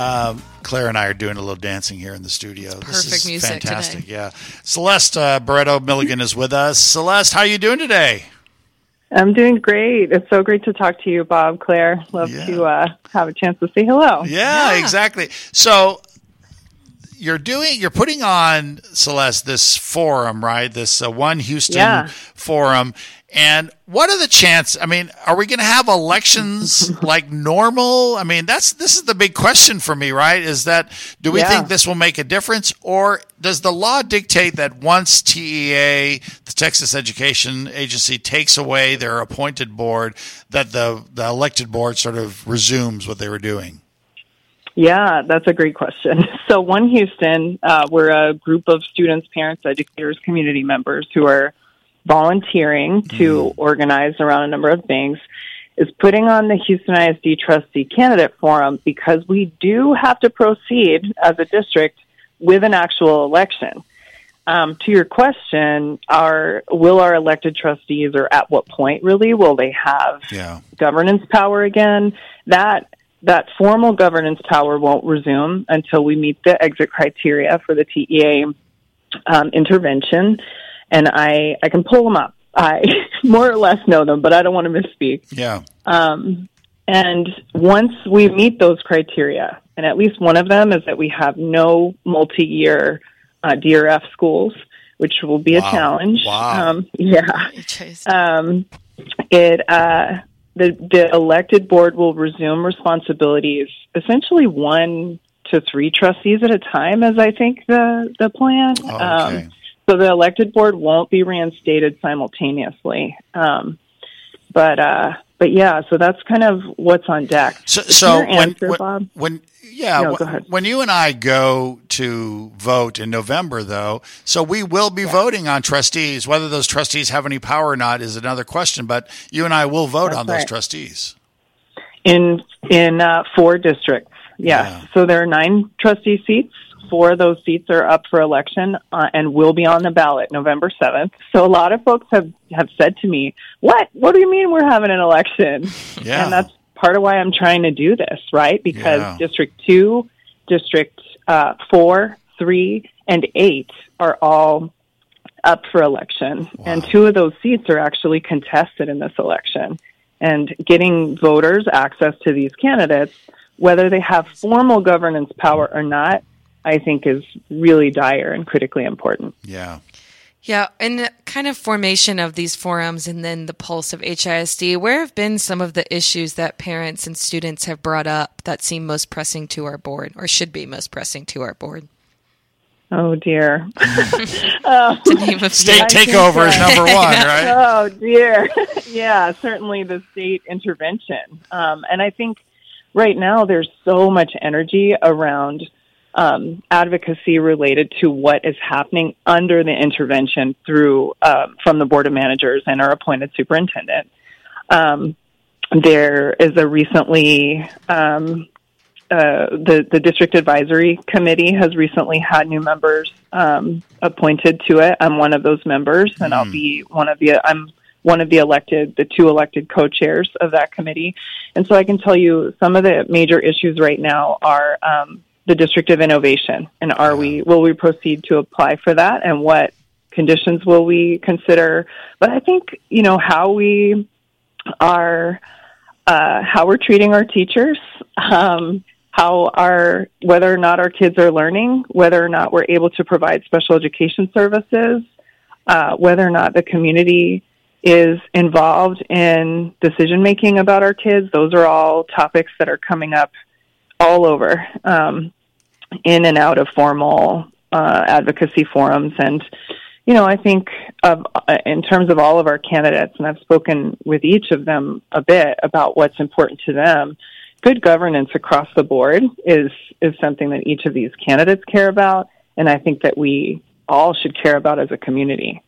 Um, Claire and I are doing a little dancing here in the studio. this perfect is music fantastic. today. Yeah. Celeste uh, Barreto Milligan is with us. Celeste, how are you doing today? I'm doing great. It's so great to talk to you, Bob, Claire. Love Yeah. to uh, have a chance to say hello. Yeah, exactly. So you're doing, you're putting on Celeste this forum, right? This uh, one Houston Yeah. forum. And what are the chances? I mean, are we going to have elections [laughs] like normal? I mean, that's this is the big question for me, right? Is that do we Yeah. think this will make a difference, or does the law dictate that once TEA, the Texas Education Agency, takes away their appointed board, that the the elected board sort of resumes what they were doing? Yeah, that's a great question. [laughs] So, One Houston, uh, we're a group of students, parents, educators, community members who are volunteering to organize around a number of things. Is putting on the Houston ISD Trustee Candidate Forum because we do have to proceed as a district with an actual election. Um, to your question, our will our elected trustees, or at what point really will they have Yeah. governance power again. That that formal governance power won't resume until we meet the exit criteria for the TEA um, intervention, and I I can pull them up. I [laughs] more or less know them, but I don't want to misspeak. Yeah. Um, and once we meet those criteria, and at least one of them is that we have no multi-year uh, DRF schools, which will be a challenge. Wow. Um, yeah um, it uh, the the elected board will resume responsibilities essentially one to three trustees at a time, as I think the the plan. Oh, Um, okay. So the elected board won't be reinstated simultaneously. Um, but uh, but yeah, so that's kind of what's on deck. So, so when, answer, when, Bob? when yeah, No, wh- when you and I go to vote in November, though, so we will be voting on trustees. Whether those trustees have any power or not is another question. But you and I will vote That's on those trustees. in in uh, four districts. Yeah. Yeah. So there are nine trustee seats four of those seats are up for election uh, and will be on the ballot November 7th. So a lot of folks have, have said to me, what? What do you mean we're having an election? [laughs] Yeah. And that's part of why I'm trying to do this, right? Because Yeah. District 2, District uh, 4, 3, and 8 are all up for election. And two of those seats are actually contested in this election. And getting voters access to these candidates, whether they have formal governance power or not, I think is really dire and critically important. Yeah. Yeah, and the kind of formation of these forums and then the pulse of HISD, where have been some of the issues that parents and students have brought up that seem most pressing to our board or should be most pressing to our board? Oh dear. [laughs] [laughs] To name a State takeover is uh, number one, [laughs] right? Oh dear. yeah, certainly the state intervention. Um, and I think right now there's so much energy around um, advocacy related to what is happening under the intervention through um, from the board of managers and our appointed superintendent. Um, there is a recently um, uh, the the district advisory committee has recently had new members um, appointed to it. I'm one of those members, and I'll be one of the I'm one of the elected the two elected co-chairs of that committee. And so I can tell you some of the major issues right now are um, the district of innovation, and are we will we proceed to apply for that, and what conditions will we consider? But I think you know how we are uh, how we're treating our teachers, um, how our whether or not our kids are learning, whether or not we're able to provide special education services, uh, whether or not the community is involved in decision making about our kids. Those are all topics that are coming up all over, um, in and out of formal uh, advocacy forums and you know, I think of uh, in terms of all of our candidates, and I've spoken with each of them a bit about what's important to them. Good governance across the board is is something that each of these candidates care about, and I think that we all should care about as a community.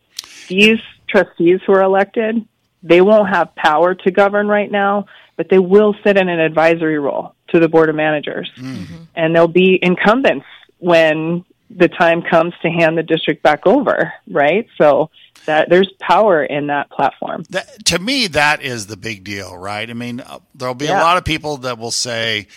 These trustees who are elected, they won't have power to govern right now, but they will sit in an advisory role to the board of managers, and they'll be incumbents when the time comes to hand the district back over, right? So that there's power in that platform. That, to me, that is the big deal, right? I mean, uh, there'll be a lot of people that will say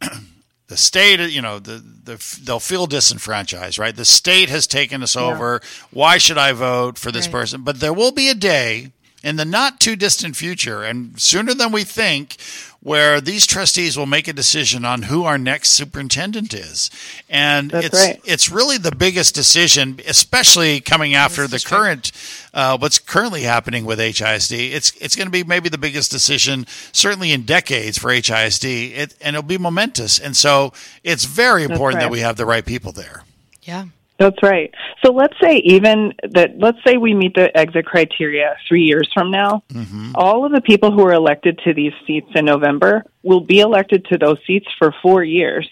[clears throat] the state, you know, the, the they'll feel disenfranchised, right? The state has taken us over. Why should I vote for this Right. person? But there will be a day in the not too distant future, and sooner than we think, where these trustees will make a decision on who our next superintendent is, and That's it's right. it's really the biggest decision, especially coming after the current uh, what's currently happening with HISD. It's it's going to be maybe the biggest decision, certainly in decades for HISD, it, and it'll be momentous. And so it's very important that we have the right people there. Yeah. That's right. So let's say even that, let's say we meet the exit criteria three years from now. Mm-hmm. All of the people who are elected to these seats in November will be elected to those seats for four years.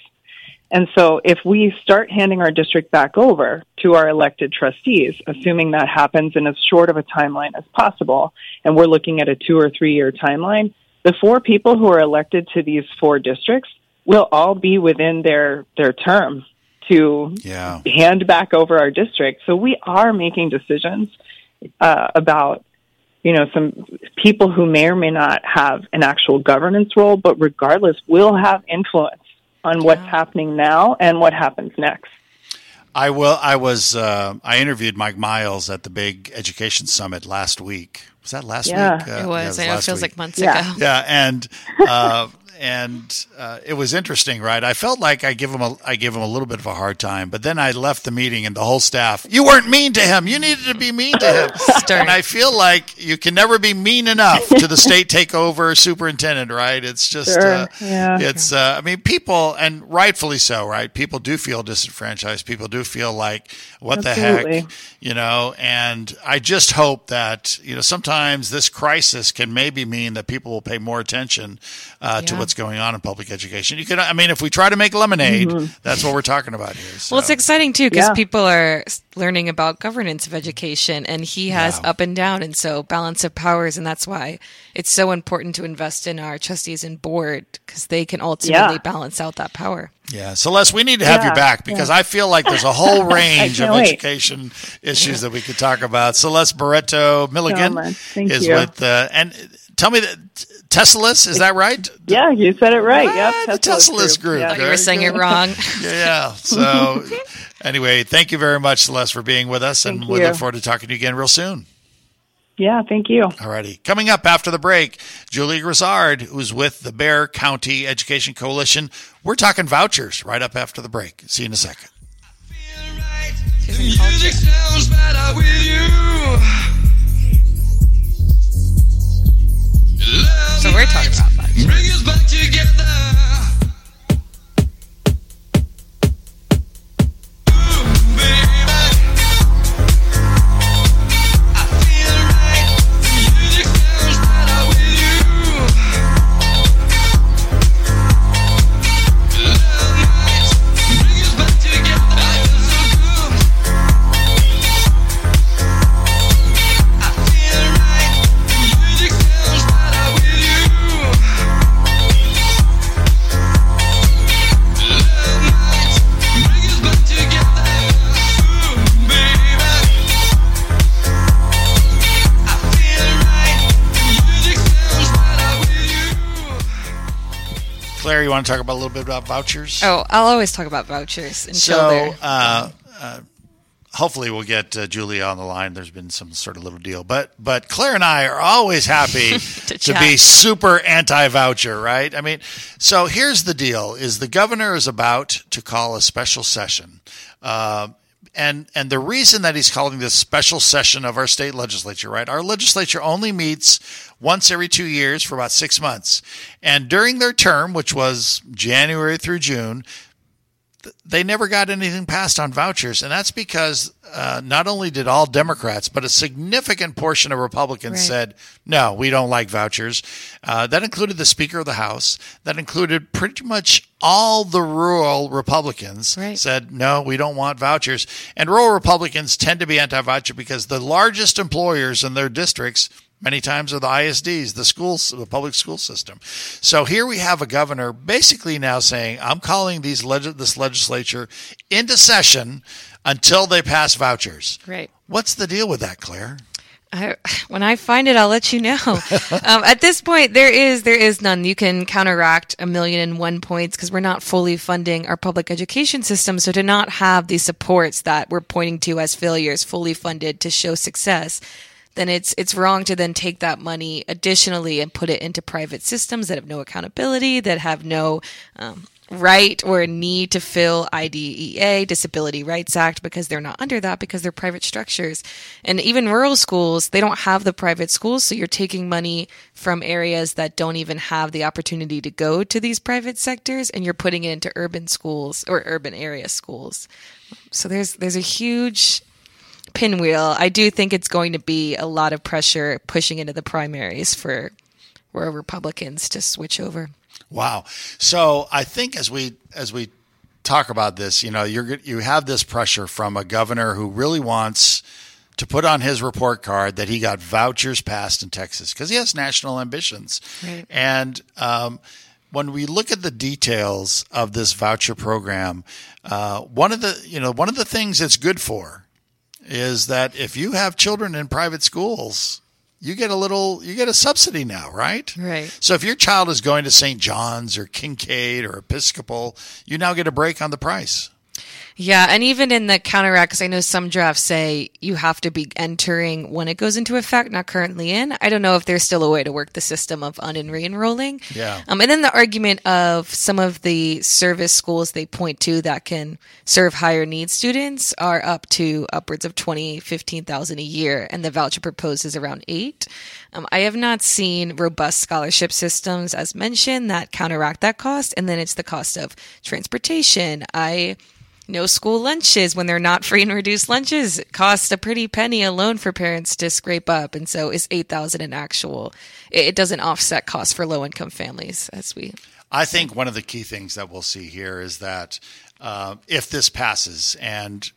And so if we start handing our district back over to our elected trustees, assuming that happens in as short of a timeline as possible, and we're looking at a two or three year timeline, the four people who are elected to these four districts will all be within their, their term to Yeah. hand back over our district. So we are making decisions uh, about, you know, some people who may or may not have an actual governance role, but regardless, will have influence on what's happening now and what happens next. I will. I was. Uh, I interviewed Mike Miles at the big education summit last week. Was that last Yeah. week? Uh, It yeah, was. I know it feels week. like months Yeah. ago. Yeah, and uh, and uh, it was interesting, right? I felt like I give him a I give him a little bit of a hard time, but then I left the meeting and the whole staff, you weren't mean to him. You needed to be mean to him. [laughs] And I feel like you can never be mean enough to the state takeover superintendent, right? It's just Sure, uh, yeah. it's uh, I mean people and rightfully so, right? People do feel disenfranchised. People do feel like what the heck, you know, and I just hope that, you know, sometimes this crisis can maybe mean that people will pay more attention uh, to Yeah. What's going on in public education. You can, I mean, if we try to make lemonade, Mhm. that's what we're talking about here. So. Well, it's exciting too because Yeah. people are learning about governance of education, and he has Yeah. up and down, and so balance of powers, and that's why it's so important to invest in our trustees and board because they can ultimately Yeah. balance out that power. Yeah, Celeste, we need to have Yeah, you back because yeah. I feel like there's a whole [laughs] range of can't wait. education issues that we could talk about. Celeste Barreto Milligan much. Thank is you. with, uh, and tell me that Tessalus, is that right? Yeah, you said it right. Yep, ah, the Tessalus group. Yeah. You were saying it wrong. [laughs] Yeah, yeah. So, [laughs] anyway, thank you very much, Celeste, for being with us, and Thank we you. look forward to talking to you again real soon. Yeah, thank you. Alrighty. Coming up after the break, Julie Grizzard, who's with the Bexar County Education Coalition. We're talking vouchers right up after the break. See you in a second. We're talking. Want to talk about a little bit about vouchers? Oh, I'll always talk about vouchers until so, uh, uh, hopefully, we'll get uh, Julia on the line. There's been some sort of little deal, but but Claire and I are always happy [laughs] to, chat. be super anti-voucher, right? I mean, so here's the deal: is the governor is about to call a special session. And and the reason that he's calling this special session of our state legislature, right? Our legislature only meets once every two years for about six months, and during their term, which was January through June, they never got anything passed on vouchers, and that's because uh, not only did all Democrats, but a significant portion of Republicans Right. said, "No, we don't like vouchers." Uh, that included the Speaker of the House. That included pretty much all the rural Republicans said, "No, we don't want vouchers." And rural Republicans tend to be anti-voucher because the largest employers in their districts many times are the ISDs, the schools, the public school system. So here we have a governor basically now saying, "I'm calling these leg- this legislature into session until they pass vouchers." Right. What's the deal with that, Claire? I, [laughs] when I find it, I'll let you know. [laughs] um, at this point, there is there is none. You can counteract a million and one points because we're not fully funding our public education system. So to not have these supports that we're pointing to as failures fully funded to show success, then it's it's wrong to then take that money additionally and put it into private systems that have no accountability, that have no um, right or need to fill IDEA, Disability Rights Act, because they're not under that because they're private structures. And even rural schools, they don't have the private schools, so you're taking money from areas that don't even have the opportunity to go to these private sectors and you're putting it into urban schools or urban area schools. So there's there's a huge pinwheel. I do think it's going to be a lot of pressure pushing into the primaries for rural Republicans to switch over. Wow. So I think as we as we talk about this, you know, you're you have this pressure from a governor who really wants to put on his report card that he got vouchers passed in Texas because he has national ambitions. Right. And um, when we look at the details of this voucher program, uh, one of the you know one of the things it's good for is that if you have children in private schools, you get a little you get a subsidy now, right? Right. So if your child is going to St. John's or Kinkaid or Episcopal, you now get a break on the price. Yeah, and even in the counteract, because I know some drafts say you have to be entering when it goes into effect, not currently in. I don't know if there's still a way to work the system of un and re-enrolling. Yeah. Um, and then the argument of some of the service schools they point to that can serve higher need students are up to upwards of 20, 15,000 a year, and the voucher proposed is around eight. Um, I have not seen robust scholarship systems, as mentioned, that counteract that cost. And then it's the cost of transportation. I no school lunches. When they're not free and reduced lunches it costs a pretty penny alone for parents to scrape up and so is 8000 an actual. It, doesn't offset costs for low income families as we I think one of the key things that we'll see here is that uh, if this passes, and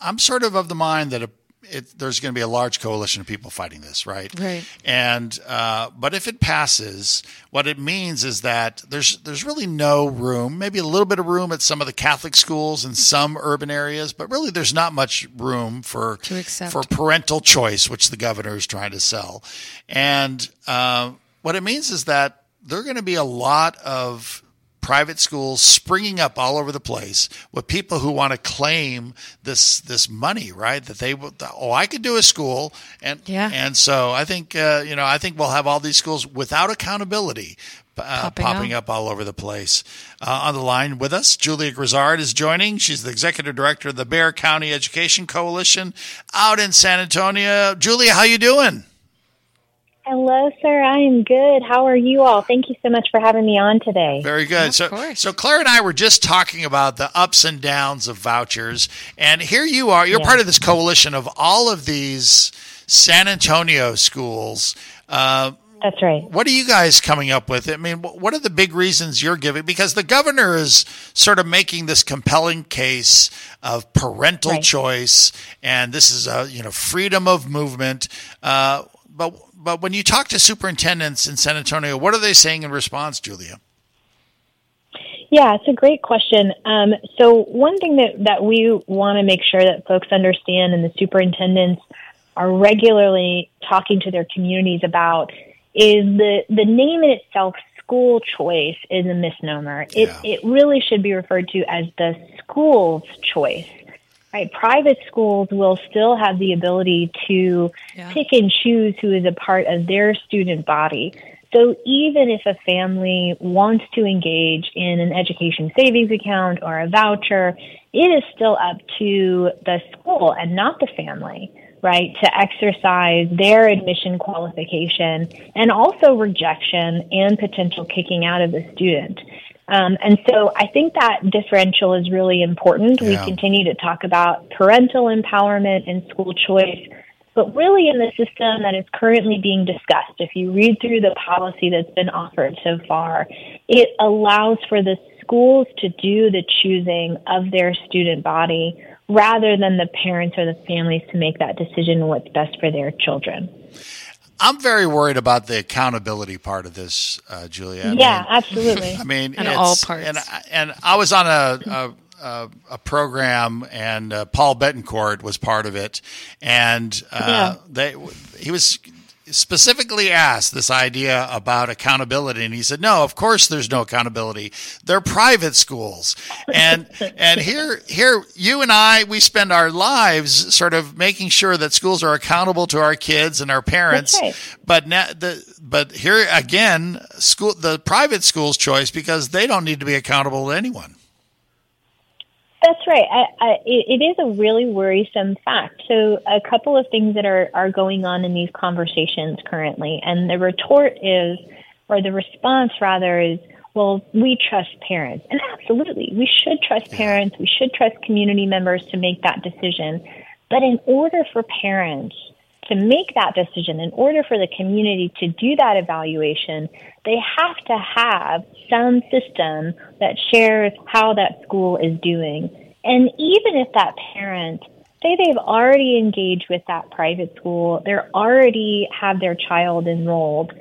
I'm sort of of the mind that a, it, there's going to be a large coalition of people fighting this, right? Right. And uh, but if it passes, what it means is that there's there's really no room, maybe a little bit of room at some of the Catholic schools in some urban areas, but really there's not much room for for parental choice, which the governor is trying to sell. And uh, what it means is that there are going to be a lot of private schools springing up all over the place with people who want to claim this this money, right? That they will- oh, I could do a school, and Yeah. and so I think uh, you know I think we'll have all these schools without accountability. Uh, Popping popping, up. up all over the place. Uh, on the line with us, Julia Grizzard is joining. She's the executive director of the Bexar County Education Coalition out in San Antonio. Julia, how you doing? Hello, sir. I am good. How are you all? Thank you so much for having me on today. Very good. so, so Claire and I were just talking about the ups and downs of vouchers, and here you are. You're Yeah. part of this coalition of all of these San Antonio schools. Uh, That's right. what are you guys coming up with? I mean, what are the big reasons you're giving? Because the governor is sort of making this compelling case of parental Right. choice, and this is a you know freedom of movement. Uh, but but when you talk to superintendents in San Antonio, what are they saying in response, Julia? Yeah, it's a great question. Um, so one thing that, that we want to make sure that folks understand and the superintendents are regularly talking to their communities about is the, the name in itself, school choice, is a misnomer. It, it really should be referred to as the school's choice. Right, private schools will still have the ability to pick and choose who is a part of their student body. So even if a family wants to engage in an education savings account or a voucher, it is still up to the school and not the family, right, to exercise their admission qualification and also rejection and potential kicking out of the student. Um, and so I think that differential is really important. We continue to talk about parental empowerment and school choice, but really in the system that is currently being discussed, if you read through the policy that's been offered so far, it allows for the schools to do the choosing of their student body rather than the parents or the families to make that decision what's best for their children. I'm very worried about the accountability part of this, uh, Julia. I yeah, mean- absolutely. I mean, On it's- all parts. And, I- and I was on a, a, a, a program, and uh, Paul Bettencourt was part of it, and uh, they he was specifically asked this idea about accountability and he said no of course there's no accountability. They're private schools. And and here here you and I we spend our lives sort of making sure that schools are accountable to our kids and our parents. Right. but now the but here again school the private schools choice because they don't need to be accountable to anyone That's right. I, I, it, it is a really worrisome fact. So, a couple of things that are, are going on in these conversations currently, and the retort is, or the response rather, is, well, we trust parents. And absolutely, we should trust parents. We should trust community members to make that decision. But in order for parents to make that decision, in order for the community to do that evaluation, they have to have some system that shares how that school is doing. And even if that parent, say they've already engaged with that private school, they're already have their child enrolled,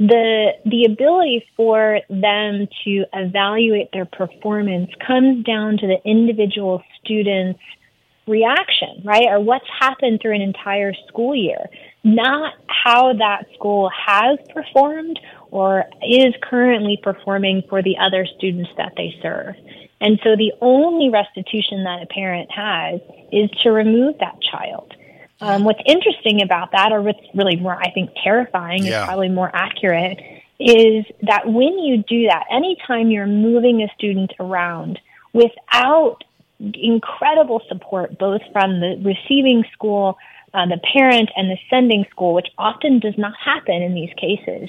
the the ability for them to evaluate their performance comes down to the individual student's reaction, right? Or what's happened through an entire school year, not how that school has performed or is currently performing for the other students that they serve. And so the only restitution that a parent has is to remove that child. Um, what's interesting about that, or what's really more, I think, terrifying, Yeah. is probably more accurate, is that when you do that, anytime you're moving a student around without incredible support, both from the receiving school, uh, the parent, and the sending school, which often does not happen in these cases,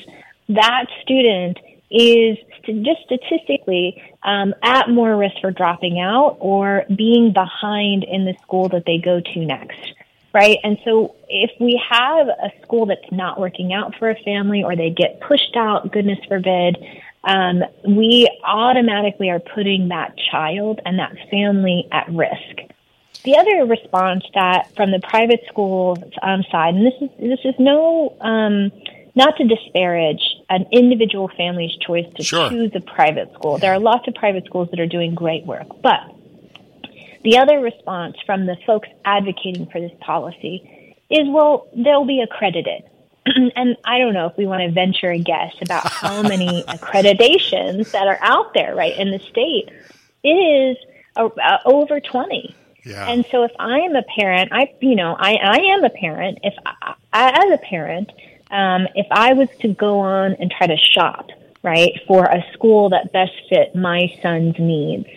that student is st- just statistically um, at more risk for dropping out or being behind in the school that they go to next. Right. And so if we have a school that's not working out for a family or they get pushed out, goodness forbid, um, we automatically are putting that child and that family at risk. The other response that from the private school um, side, and this is this is no um, not to disparage an individual family's choice to Sure. choose a private school. There are lots of private schools that are doing great work, but the other response from the folks advocating for this policy is, well, they'll be accredited. [clears throat] and I don't know if we want to venture a guess about how many [laughs] accreditations that are out there, right, in the state. It is uh, uh, over 20. Yeah. And so if I am a parent, I, you know, I, I am a parent. If I, as a parent, um, if I was to go on and try to shop, right, for a school that best fit my son's needs,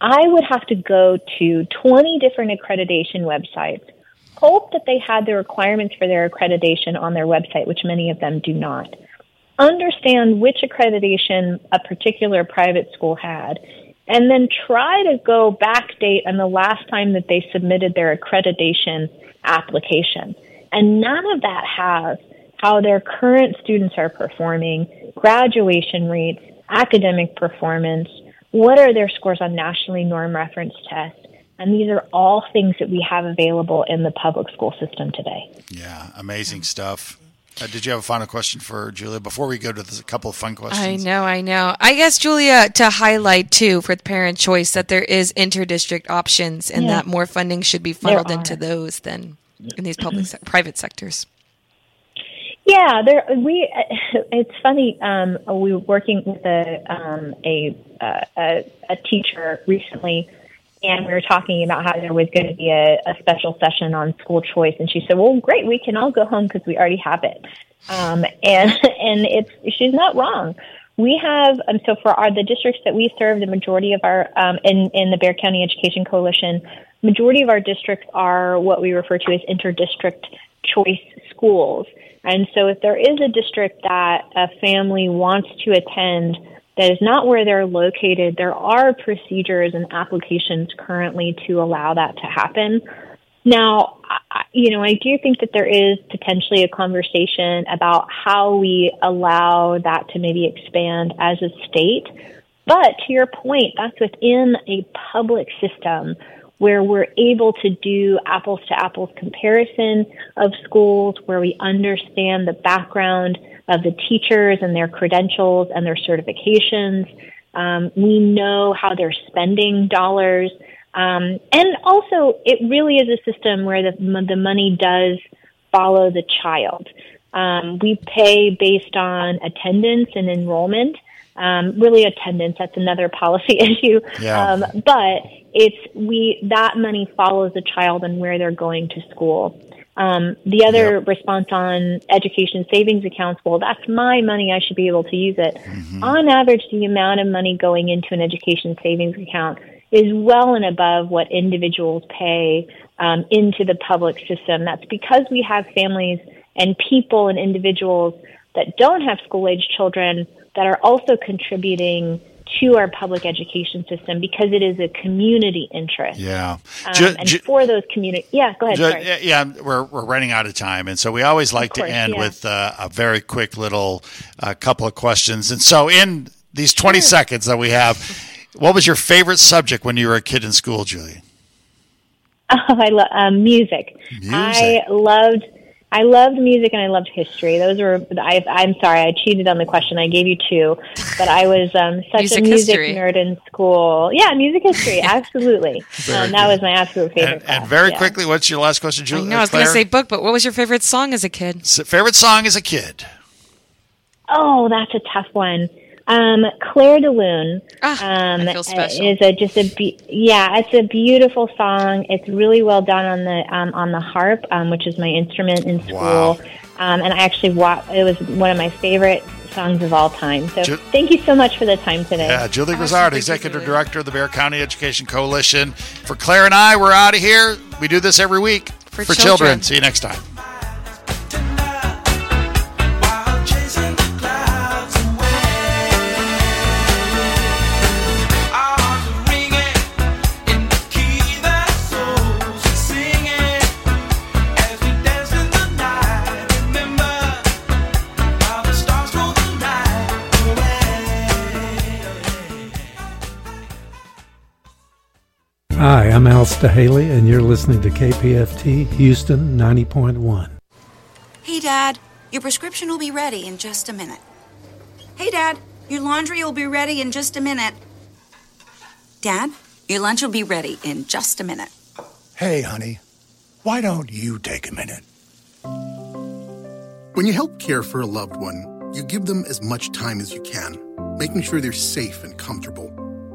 I would have to go to 20 different accreditation websites, hope that they had the requirements for their accreditation on their website, which many of them do not. Understand which accreditation a particular private school had, and then try to go backdate on the last time that they submitted their accreditation application. And none of that has how their current students are performing, graduation rates, academic performance, what are their scores on nationally norm reference tests. And these are all things that we have available in the public school system today. Yeah, amazing stuff. Uh, did you have a final question for Julia before we go to this, a couple of fun questions? I know, I know. I guess Julia to highlight too for the parent choice that there is interdistrict options and Yeah. that more funding should be funneled into those than in these public se- private sectors. Yeah, there we. It's funny. Um, we were working with a um, a, uh, a a teacher recently, and we were talking about how there was going to be a, a special session on school choice, and she said, "Well, great, we can all go home because we already have it." Um, and [laughs] and it's she's not wrong. We have um, so for our the districts that we serve, the majority of our um, in in the Bexar County Education Coalition, majority of our districts are what we refer to as interdistrict choice schools. And so if there is a district that a family wants to attend that is not where they're located, there are procedures and applications currently to allow that to happen. Now, you know, I do think that there is potentially a conversation about how we allow that to maybe expand as a state. But to your point, that's within a public system where we're able to do apples to apples comparison of schools, where we understand the background of the teachers and their credentials and their certifications. Um, we know how they're spending dollars. Um, and also, it really is a system where the, the money does follow the child. Um, we pay based on attendance and enrollment. Um, really, attendance, that's another [laughs] policy issue. Yeah. Um, but it's we that money follows the child and where they're going to school. Um, the other response on education savings accounts, well, that's my money. I should be able to use it. On average, the amount of money going into an education savings account is well and above what individuals pay um, into the public system. That's because we have families and people and individuals that don't have school age children that are also contributing to our public education system because it is a community interest. Yeah. Um, Ju- and ju- for those community, yeah, go ahead. Ju- yeah, yeah, we're we're running out of time, and so we always like course, to end yeah. with uh, a very quick little uh, couple of questions. And so, in these twenty seconds that we have, what was your favorite subject when you were a kid in school, Julie? [laughs] Oh, I love um, music. I loved, I loved music and I loved history. Those were. I, I'm sorry, I cheated on the question. I gave you two, but I was um, such Music a music history. nerd in school. Yeah, music history, [laughs] absolutely. um, that was my absolute favorite. And, class, and very yeah. quickly, what's your last question, I Julie? know I was going to say book, but what was your favorite song as a kid? S- favorite song as a kid. Oh, that's a tough one. Um, Clair de Lune Ah, um, I feel special. is a just a be- yeah, it's a beautiful song. It's really well done on the um, on the harp, um, which is my instrument in school. Wow. Um, and I actually wa- it was one of my favorite songs of all time. So Ju- thank you so much for the time today. Yeah, Julie Awesome. Grizzard, Executive Director of the Bexar County Education Coalition. For Claire and I, we're out of here. We do this every week For children. children. See you next time. I'm Al Haley, and you're listening to KPFT Houston 90.1. Hey, Dad, your prescription will be ready in just a minute. Hey, Dad, your laundry will be ready in just a minute. Dad, your lunch will be ready in just a minute. Hey, honey, why don't you take a minute? When you help care for a loved one, you give them as much time as you can, making sure they're safe and comfortable.